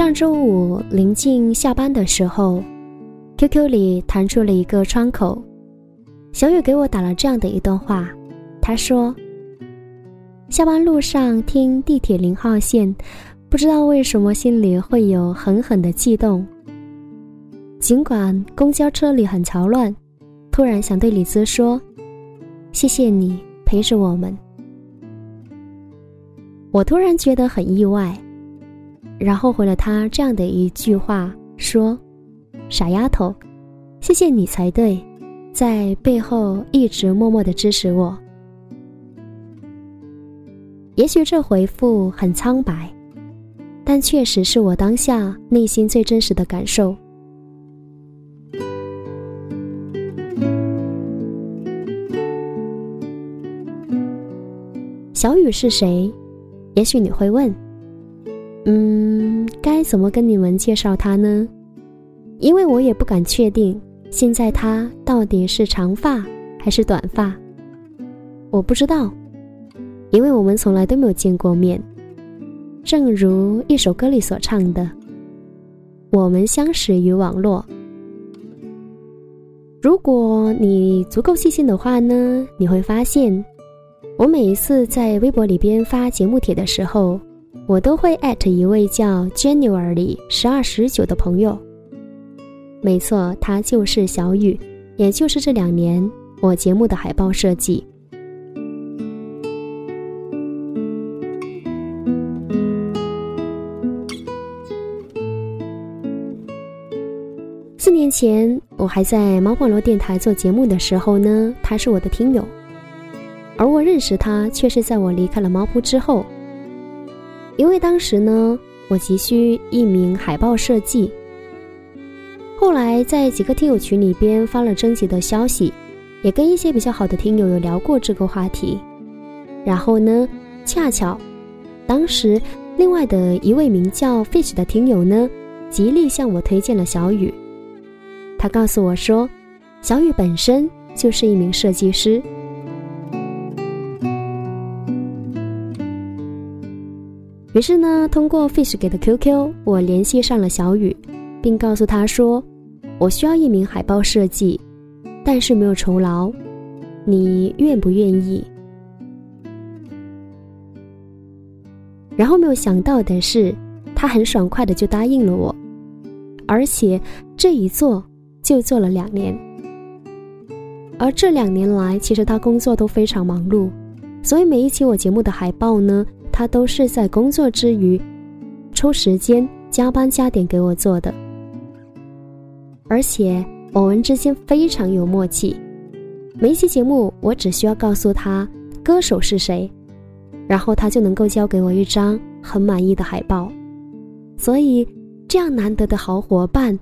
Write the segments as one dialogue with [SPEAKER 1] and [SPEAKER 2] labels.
[SPEAKER 1] 上周五临近下班的时候，QQ 里弹出了一个窗口，小雨给我打了这样的一段话。他说：“下班路上听地铁零号线，不知道为什么心里会有狠狠的悸动。尽管公交车里很嘈乱，突然想对李子说：谢谢你陪着我们。我突然觉得很意外。”然后回了他这样的一句话，说：“傻丫头，谢谢你才对，在背后一直默默的支持我。”也许这回复很苍白，但确实是我当下内心最真实的感受。小雨是谁？也许你会问。嗯，该怎么跟你们介绍他呢？因为我也不敢确定，现在他到底是长发还是短发，我不知道，因为我们从来都没有见过面。正如一首歌里所唱的：“我们相识于网络。”如果你足够细心的话呢，你会发现，我每一次在微博里边发节目帖的时候。我都会艾特一位叫 January 十二十九的朋友。没错，他就是小雨，也就是这两年我节目的海报设计。四年前，我还在猫网络电台做节目的时候呢，他是我的听友，而我认识他却是在我离开了猫扑之后。因为当时呢，我急需一名海报设计。后来在几个听友群里边发了征集的消息，也跟一些比较好的听友有聊过这个话题。然后呢，恰巧，当时另外的一位名叫 Fish 的听友呢，极力向我推荐了小雨。他告诉我说，小雨本身就是一名设计师。于是呢，通过 Fish 给的 QQ，我联系上了小雨，并告诉他说：“我需要一名海报设计，但是没有酬劳，你愿不愿意？”然后没有想到的是，他很爽快的就答应了我，而且这一做就做了两年。而这两年来，其实他工作都非常忙碌，所以每一期我节目的海报呢。他都是在工作之余，抽时间加班加点给我做的，而且我们之间非常有默契。每一期节目，我只需要告诉他歌手是谁，然后他就能够交给我一张很满意的海报。所以，这样难得的好伙伴，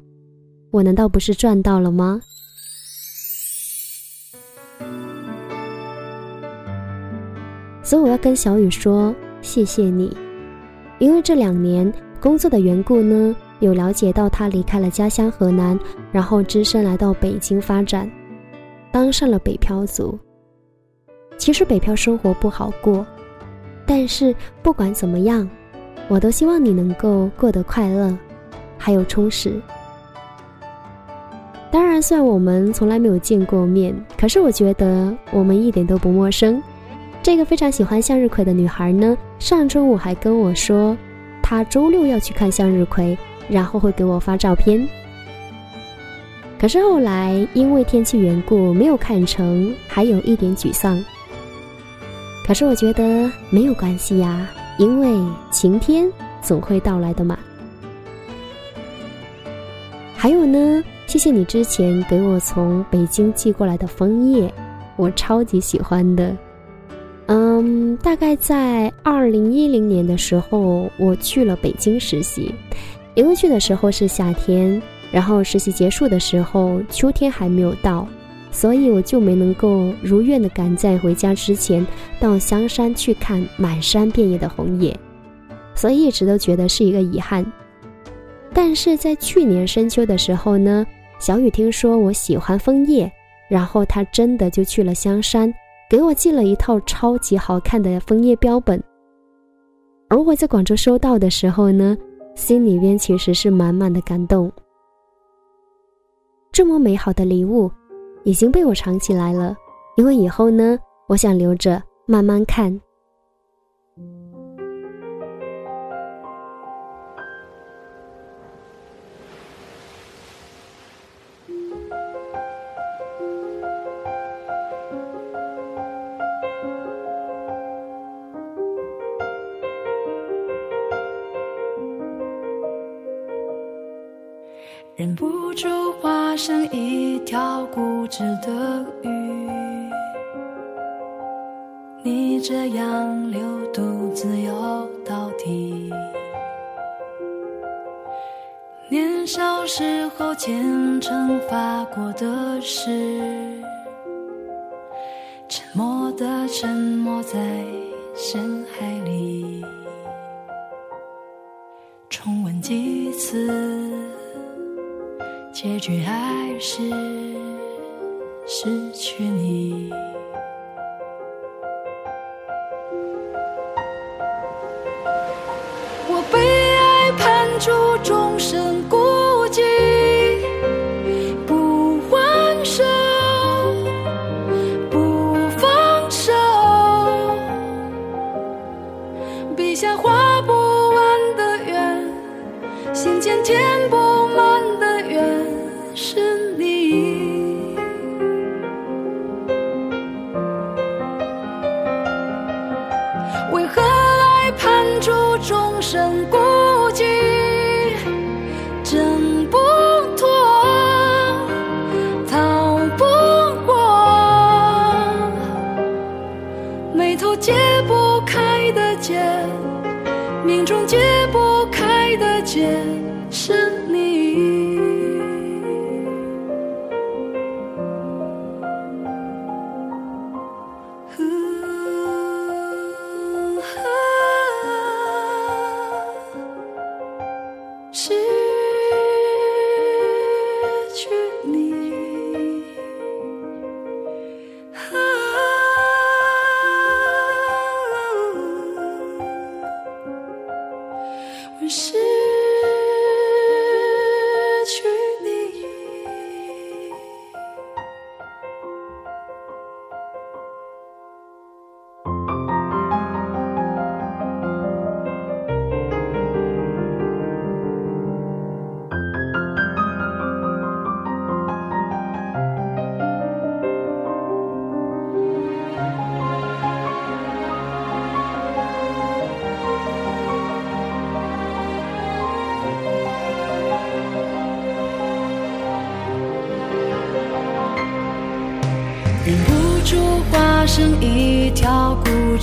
[SPEAKER 1] 我难道不是赚到了吗？所以，我要跟小雨说。谢谢你，因为这两年工作的缘故呢，有了解到他离开了家乡河南，然后只身来到北京发展，当上了北漂族。其实北漂生活不好过，但是不管怎么样，我都希望你能够过得快乐，还有充实。当然，虽然我们从来没有见过面，可是我觉得我们一点都不陌生。这个非常喜欢向日葵的女孩呢，上周五还跟我说，他周六要去看向日葵，然后会给我发照片。可是后来因为天气缘故没有看成，还有一点沮丧。可是我觉得没有关系呀，因为晴天总会到来的嘛。还有呢，谢谢你之前给我从北京寄过来的枫叶，我超级喜欢的。嗯，大概在二零一零年的时候，我去了北京实习。因为去的时候是夏天，然后实习结束的时候秋天还没有到，所以我就没能够如愿的赶在回家之前到香山去看满山遍野的红叶，所以一直都觉得是一个遗憾。但是在去年深秋的时候呢，小雨听说我喜欢枫叶，然后他真的就去了香山。给我寄了一套超级好看的枫叶标本，而我在广州收到的时候呢，心里边其实是满满的感动。这么美好的礼物，已经被我藏起来了，因为以后呢，我想留着慢慢看。
[SPEAKER 2] 固执的鱼，你这样流独自游到底。年少时候虔诚发过的誓，沉默的沉没在深海里，重温几次。结局还是失去你。我被爱判处终身孤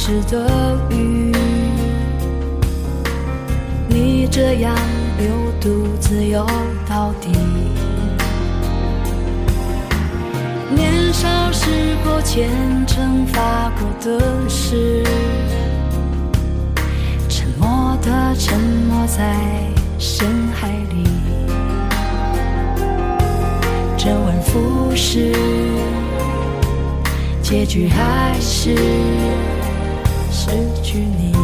[SPEAKER 2] 固执的鱼，你这样流独自游到底。年少时候虔诚发过的誓，沉默的沉没在深海里，周而复始。结局还是失去你。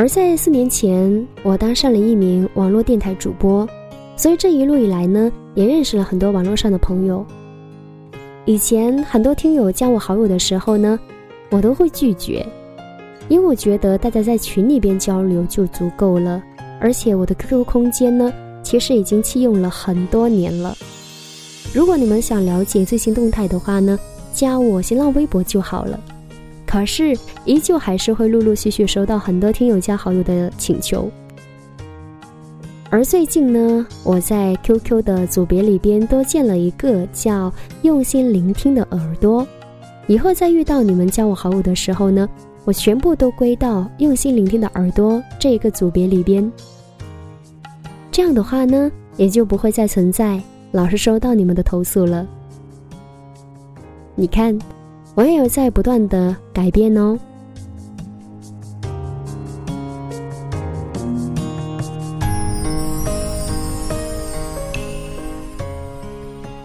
[SPEAKER 1] 而在四年前，我当上了一名网络电台主播，所以这一路以来呢，也认识了很多网络上的朋友。以前很多听友加我好友的时候呢，我都会拒绝，因为我觉得大家在群里边交流就足够了，而且我的 QQ 空间呢，其实已经弃用了很多年了。如果你们想了解最新动态的话呢，加我新浪微博就好了。可是，依旧还是会陆陆续续收到很多听友加好友的请求。而最近呢，我在 QQ 的组别里边多建了一个叫“用心聆听”的耳朵，以后再遇到你们加我好友的时候呢，我全部都归到“用心聆听”的耳朵这一个组别里边。这样的话呢，也就不会再存在老是收到你们的投诉了。你看。我也有在不断的改变哦。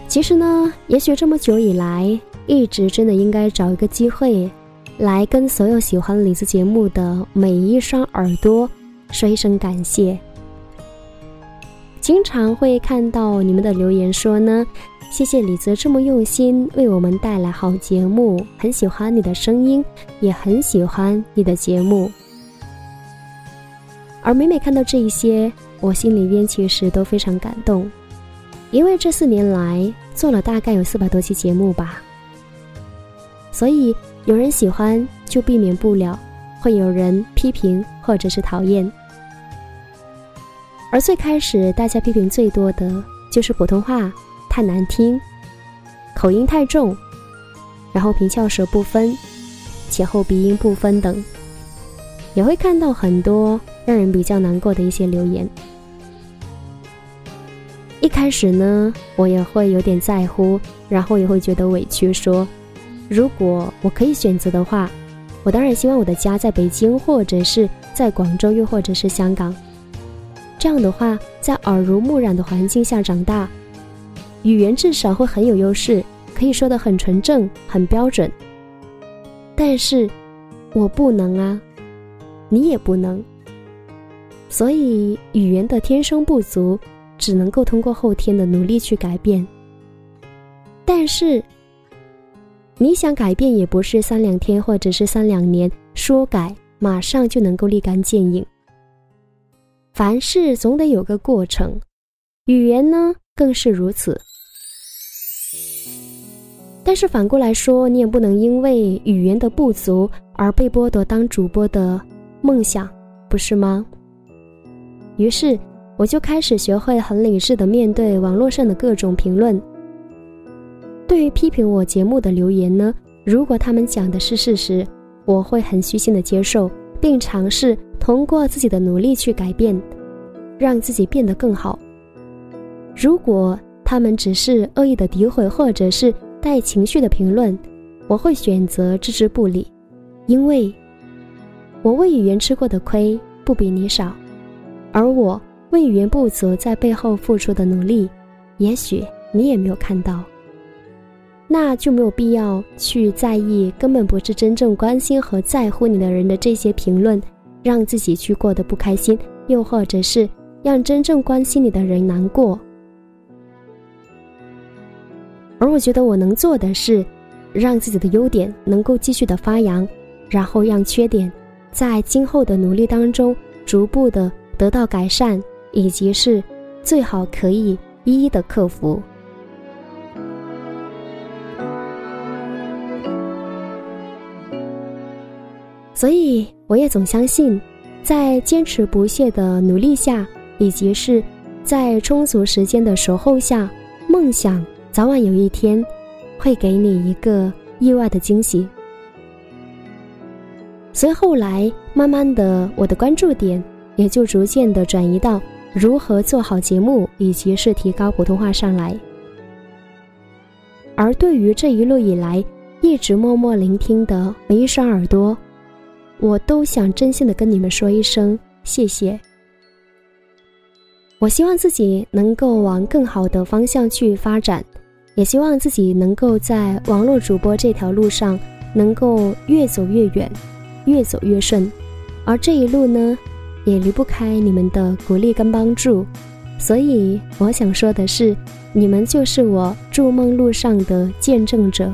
[SPEAKER 1] 其实呢，也许这么久以来，一直真的应该找一个机会，来跟所有喜欢李子节目的每一双耳朵说一声感谢。经常会看到你们的留言说呢。谢谢李泽这么用心为我们带来好节目，很喜欢你的声音，也很喜欢你的节目。而每每看到这一些，我心里边其实都非常感动，因为这四年来做了大概有四百多期节目吧，所以有人喜欢就避免不了会有人批评或者是讨厌，而最开始大家批评最多的就是普通话。太难听，口音太重，然后平翘舌不分，前后鼻音不分等，也会看到很多让人比较难过的一些留言。一开始呢，我也会有点在乎，然后也会觉得委屈，说如果我可以选择的话，我当然希望我的家在北京，或者是在广州，又或者是香港。这样的话，在耳濡目染的环境下长大。语言至少会很有优势，可以说的很纯正、很标准。但是，我不能啊，你也不能。所以，语言的天生不足，只能够通过后天的努力去改变。但是，你想改变，也不是三两天或者是三两年说改，马上就能够立竿见影。凡事总得有个过程，语言呢，更是如此。但是反过来说，你也不能因为语言的不足而被剥夺当主播的梦想，不是吗？于是我就开始学会很理智的面对网络上的各种评论。对于批评我节目的留言呢，如果他们讲的是事实，我会很虚心的接受，并尝试通过自己的努力去改变，让自己变得更好。如果他们只是恶意的诋毁，或者是带情绪的评论，我会选择置之不理，因为，我为语言吃过的亏不比你少，而我为语言不足在背后付出的努力，也许你也没有看到。那就没有必要去在意根本不是真正关心和在乎你的人的这些评论，让自己去过得不开心，又或者是让真正关心你的人难过。而我觉得我能做的是，让自己的优点能够继续的发扬，然后让缺点，在今后的努力当中逐步的得到改善，以及是最好可以一一的克服。所以，我也总相信，在坚持不懈的努力下，以及是在充足时间的守候下，梦想。早晚有一天，会给你一个意外的惊喜。所以后来，慢慢的，我的关注点也就逐渐的转移到如何做好节目，以及是提高普通话上来。而对于这一路以来一直默默聆听的每一双耳朵，
[SPEAKER 3] 我都想真心的跟你们说一声谢谢。我希望自己能够往更好的方向去发展，也希望自己能够在网络主播这条路上能够越走越远，越走越顺。而这一路呢，也离不开你们的鼓励跟帮助。所以我想说的是，你们就是我筑梦路上的见证者。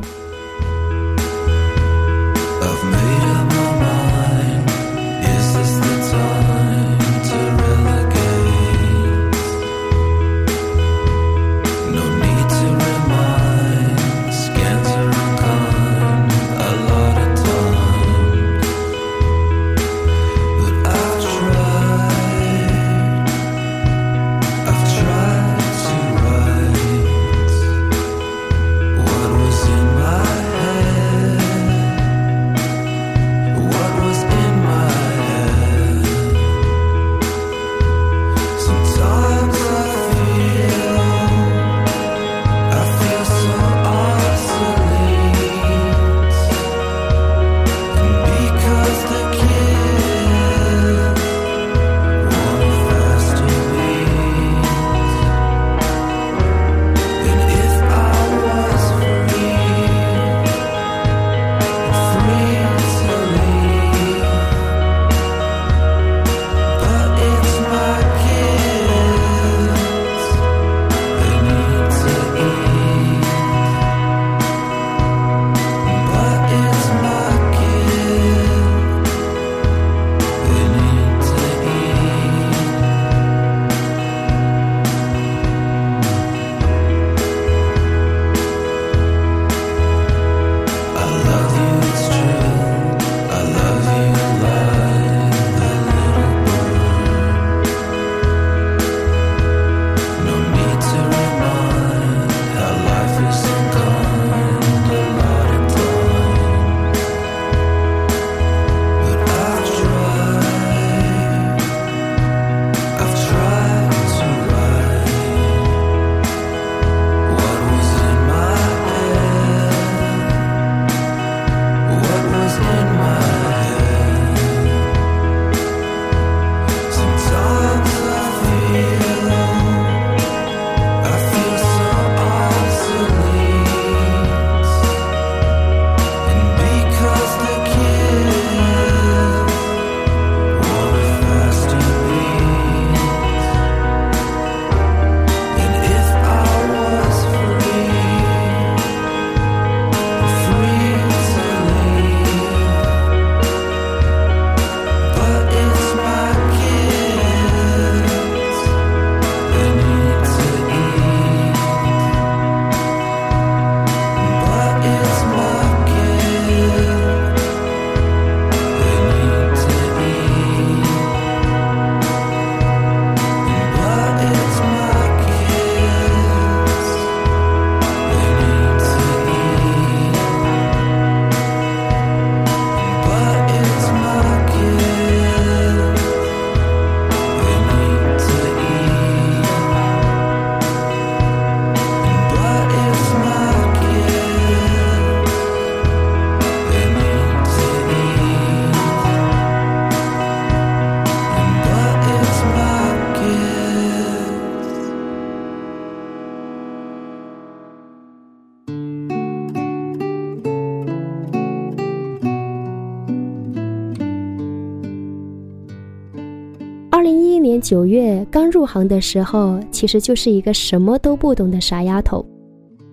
[SPEAKER 3] 九月刚入行的时候，其实就是一个什么都不懂的傻丫头，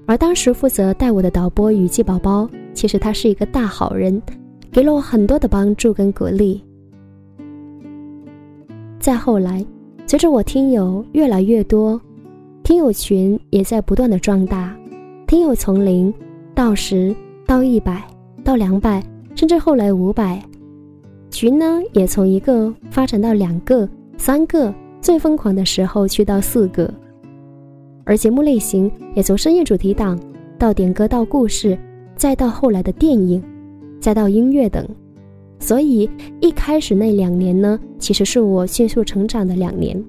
[SPEAKER 3] 而当时负责带我的导播雨季宝宝，其实他是一个大好人，给了我很多的帮助跟鼓励。再后来，随着我听友越来越多，听友群也在不断的壮大，听友从零到十到一百到两百，甚至后来五百，群呢也从一个发展到两个。三个最疯狂的时候去到四个，而节目类型也从深夜主题档到点歌到故事，再到后来的电影，再到音乐等。所以一开始那两年呢，其实是我迅速成长的两年。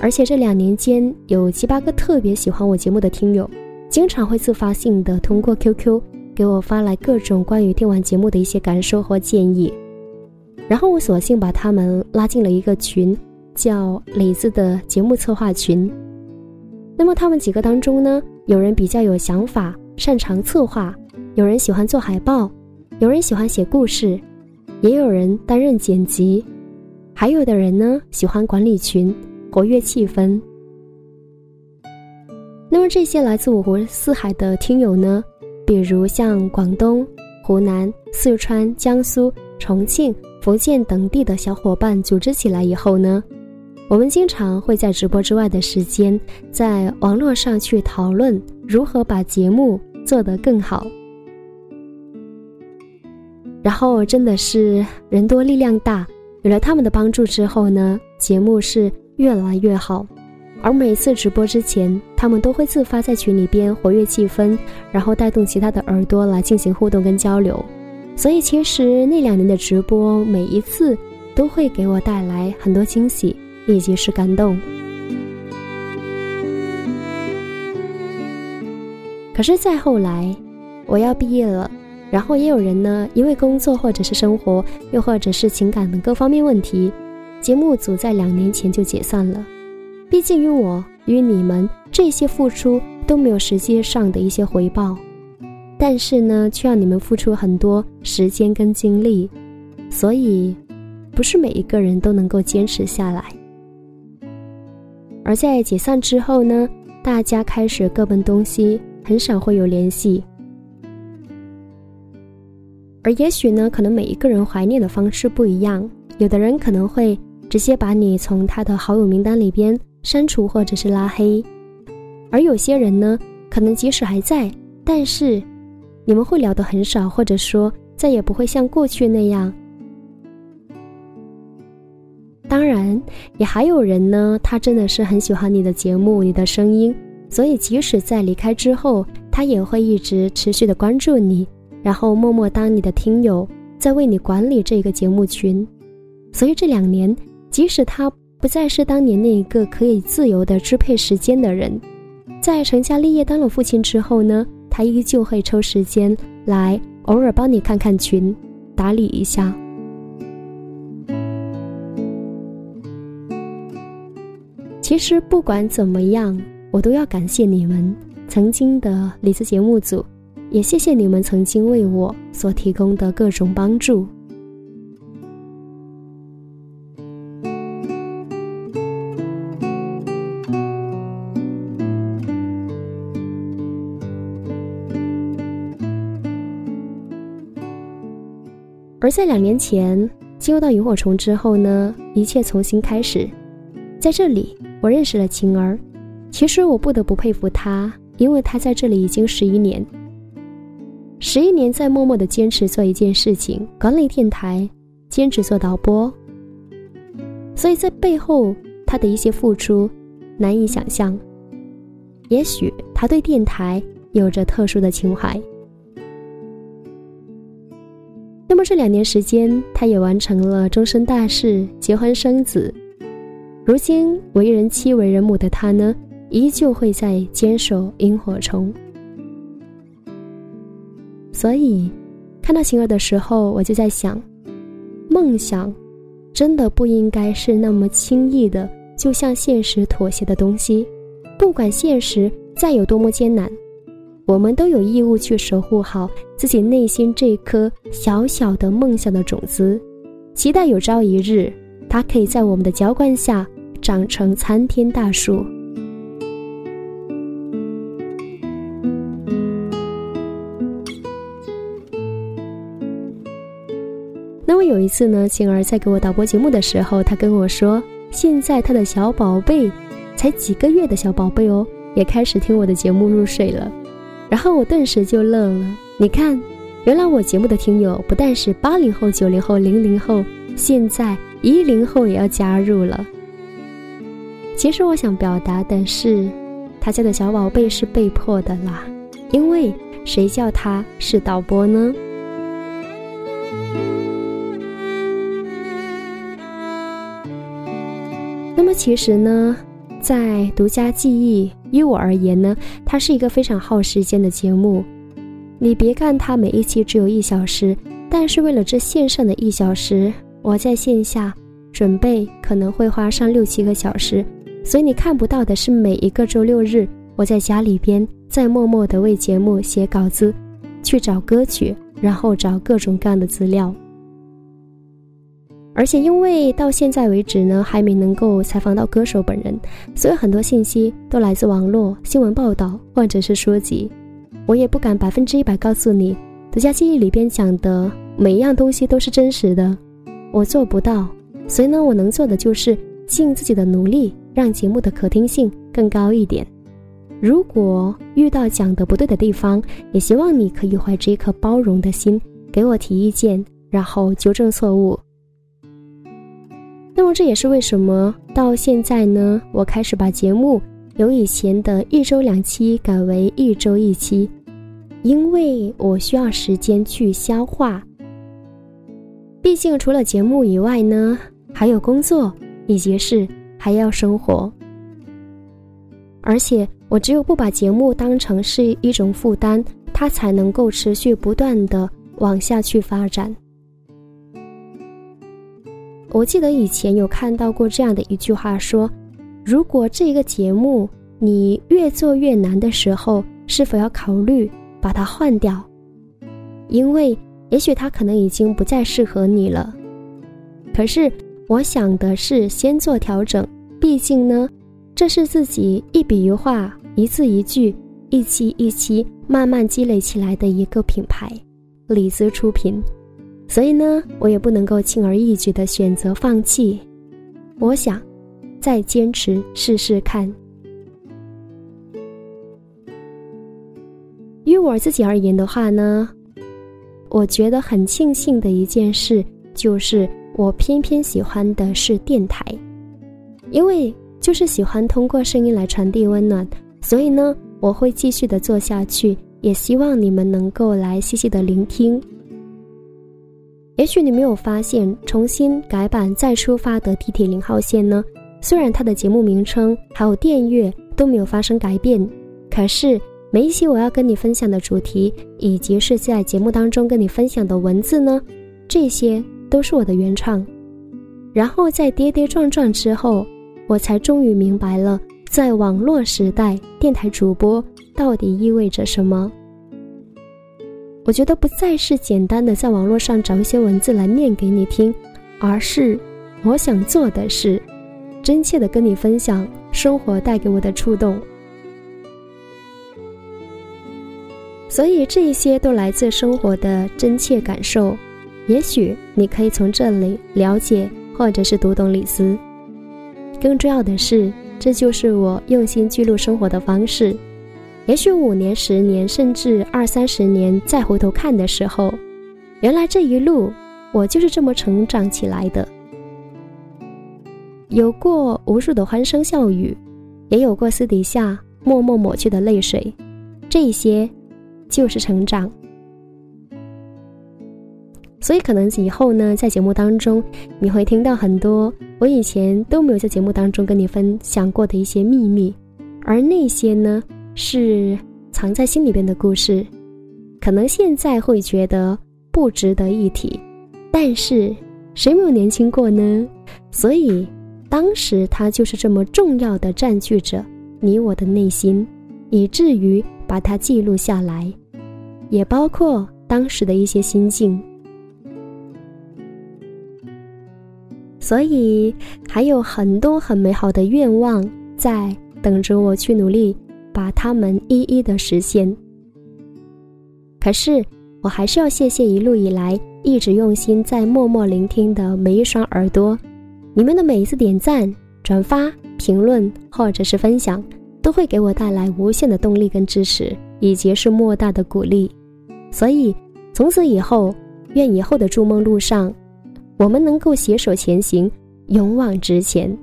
[SPEAKER 3] 而且这两年间有七八个特别喜欢我节目的听友，经常会自发性的通过 QQ
[SPEAKER 1] 给我发来各种关于听完节目的一些感受和建议，然后我索性把他们拉进了一个群，叫“李子的节目策划群”。那么他们几个当中呢，有人比较有想法，擅长策划；有人喜欢做海报；有人喜欢写故事；也有人担任剪辑；还有的人呢，喜欢管理群，活跃气氛。那么这些来自五湖四海的听友呢，比如像广东、湖南、四川、江苏、重庆、福建等地的小伙伴组织起来以后呢，我们经常会在直播之外的时间，在网络上去讨论如何把节目做得更好。然后真的是人多力量大，有了他们的帮助之后呢，节目是越来越好。而每次直播之前，他们都会自发在群里边活跃气氛，然后带动其他的耳朵来进行互动跟交流。所以其实那两年的直播，每一次都会给我带来很多惊喜以及是感动。可是再后来，我要毕业了，然后也有人呢，因为工作或者是生活，又或者是情感的各方面问题，节目组在两年前就解散了。毕竟与我与你们这些付出都没有实际上的一些回报，但是呢，却要你们付出很多时间跟精力，所以不是每一个人都能够坚持下来。而在解散之后呢，大家开始各奔东西，很少会有联系。而也许呢，可能每一个人怀念的方式不一样，有的人可能会直接把你从他的好友名单里边。删除或者是拉黑，而有些人呢，可能即使还在，但是你们会聊得很少，或者说再也不会像过去那样。当然，也还有人呢，他真的是很喜欢你的节目、你的声音，所以即使在离开之后，他也会一直持续的关注你，然后默默当你的听友，在为你管理这个节目群。所以这两年，即使他。不再是当年那一个可以自由的支配时间的人，在成家立业当了父亲之后呢，他依旧会抽时间来偶尔帮你看看群，打理一下。其实不管怎么样，我都要感谢你们曾经的李子节目组，也谢谢你们曾经为我所提供的各种帮助。在两年前进入到萤火虫之后呢，一切重新开始。在这里，我认识了晴儿。其实我不得不佩服她，因为她在这里已经十一年，十一年在默默的坚持做一件事情，管理电台，兼职做导播。所以在背后，她的一些付出难以想象。也许她对电台有着特殊的情怀。那么这两年时间，他也完成了终身大事，结婚生子。如今为人妻、为人母的他呢，依旧会在坚守萤火虫。所以，看到晴儿的时候，我就在想，梦想真的不应该是那么轻易的就向现实妥协的东西，不管现实再有多么艰难。我们都有义务去守护好自己内心这颗小小的梦想的种子，期待有朝一日，它可以在我们的浇灌下长成参天大树。那么有一次呢，晴儿在给我导播节目的时候，她跟我说，现在她的小宝贝，才几个月的小宝贝哦，也开始听我的节目入睡了。然后我顿时就乐了。你看，原来我节目的听友不但是八零后、九零后、零零后，现在一零后也要加入了。其实我想表达的是，他家的小宝贝是被迫的啦，因为谁叫他是导播呢？那么其实呢，在独家记忆。于我而言呢，它是一个非常耗时间的节目。你别看它每一期只有一小时，但是为了这线上的一小时，我在线下准备可能会花上六七个小时。所以你看不到的是每一个周六日，我在家里边在默默的为节目写稿子，去找歌曲，然后找各种各样的资料。而且因为到现在为止呢，还没能够采访到歌手本人，所以很多信息都来自网络新闻报道或者是书籍。我也不敢百分之一百告诉你，独家记忆里边讲的每一样东西都是真实的，我做不到。所以呢，我能做的就是尽自己的努力，让节目的可听性更高一点。如果遇到讲的不对的地方，也希望你可以怀着一颗包容的心给我提意见，然后纠正错误。那么这也是为什么到现在呢，我开始把节目由以前的一周两期改为一周一期，因为我需要时间去消化。毕竟除了节目以外呢，还有工作以及是还要生活，而且我只有不把节目当成是一种负担，它才能够持续不断的往下去发展。我记得以前有看到过这样的一句话说：“如果这个节目你越做越难的时候，是否要考虑把它换掉？因为也许它可能已经不再适合你了。可是我想的是先做调整，毕竟呢，这是自己一笔一画、一字一句、一期一期慢慢积累起来的一个品牌，李子出品。”所以呢，我也不能够轻而易举的选择放弃。我想，再坚持试试看。于我自己而言的话呢，我觉得很庆幸的一件事，就是我偏偏喜欢的是电台，因为就是喜欢通过声音来传递温暖。所以呢，我会继续的做下去，也希望你们能够来细细的聆听。也许你没有发现，重新改版再出发的地铁零号线呢？虽然它的节目名称还有电乐都没有发生改变，可是每一期我要跟你分享的主题，以及是在节目当中跟你分享的文字呢，这些都是我的原创。然后在跌跌撞撞之后，我才终于明白了，在网络时代，电台主播到底意味着什么。我觉得不再是简单的在网络上找一些文字来念给你听，而是我想做的是，真切的跟你分享生活带给我的触动。所以这一些都来自生活的真切感受，也许你可以从这里了解或者是读懂李斯。更重要的是，这就是我用心记录生活的方式。也许五年、十年，甚至二三十年，再回头看的时候，原来这一路我就是这么成长起来的。有过无数的欢声笑语，也有过私底下默默抹去的泪水，这些就是成长。所以，可能以后呢，在节目当中，你会听到很多我以前都没有在节目当中跟你分享过的一些秘密，而那些呢。是藏在心里边的故事，可能现在会觉得不值得一提，但是谁没有年轻过呢？所以当时它就是这么重要的占据着你我的内心，以至于把它记录下来，也包括当时的一些心境。所以还有很多很美好的愿望在等着我去努力。把它们一一的实现。可是，我还是要谢谢一路以来一直用心在默默聆听的每一双耳朵，你们的每一次点赞、转发、评论或者是分享，都会给我带来无限的动力跟支持，以及是莫大的鼓励。所以，从此以后，愿以后的筑梦路上，我们能够携手前行，勇往直前。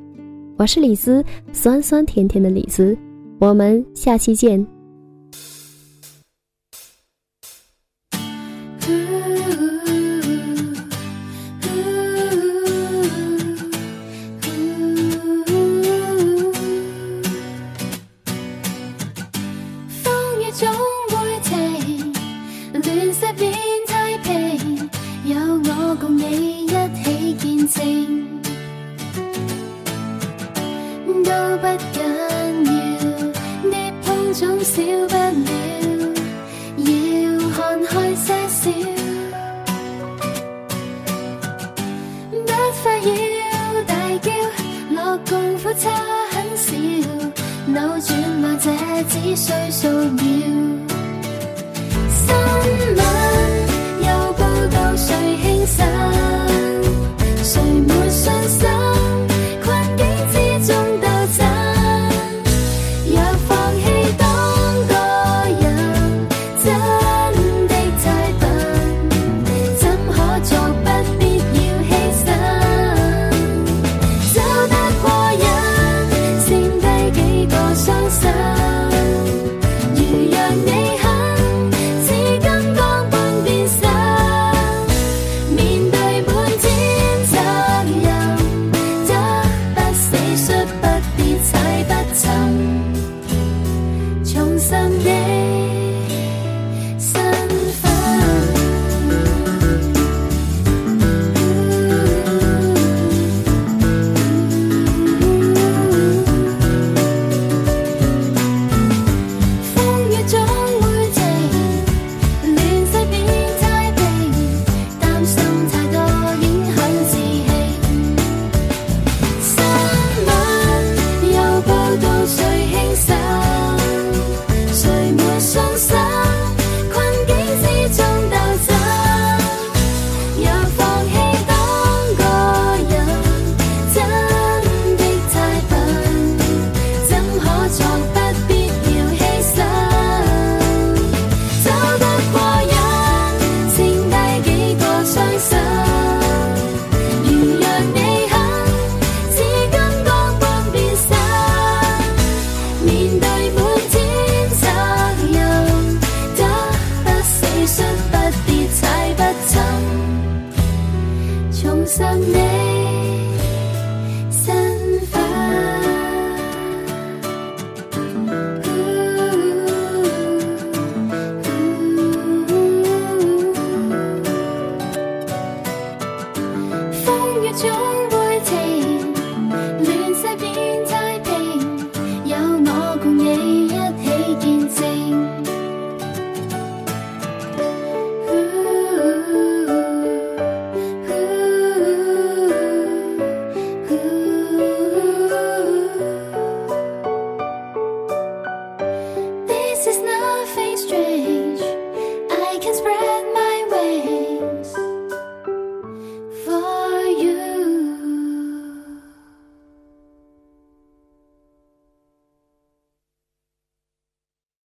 [SPEAKER 1] 我是李子，酸酸甜甜的李子。我们下期见。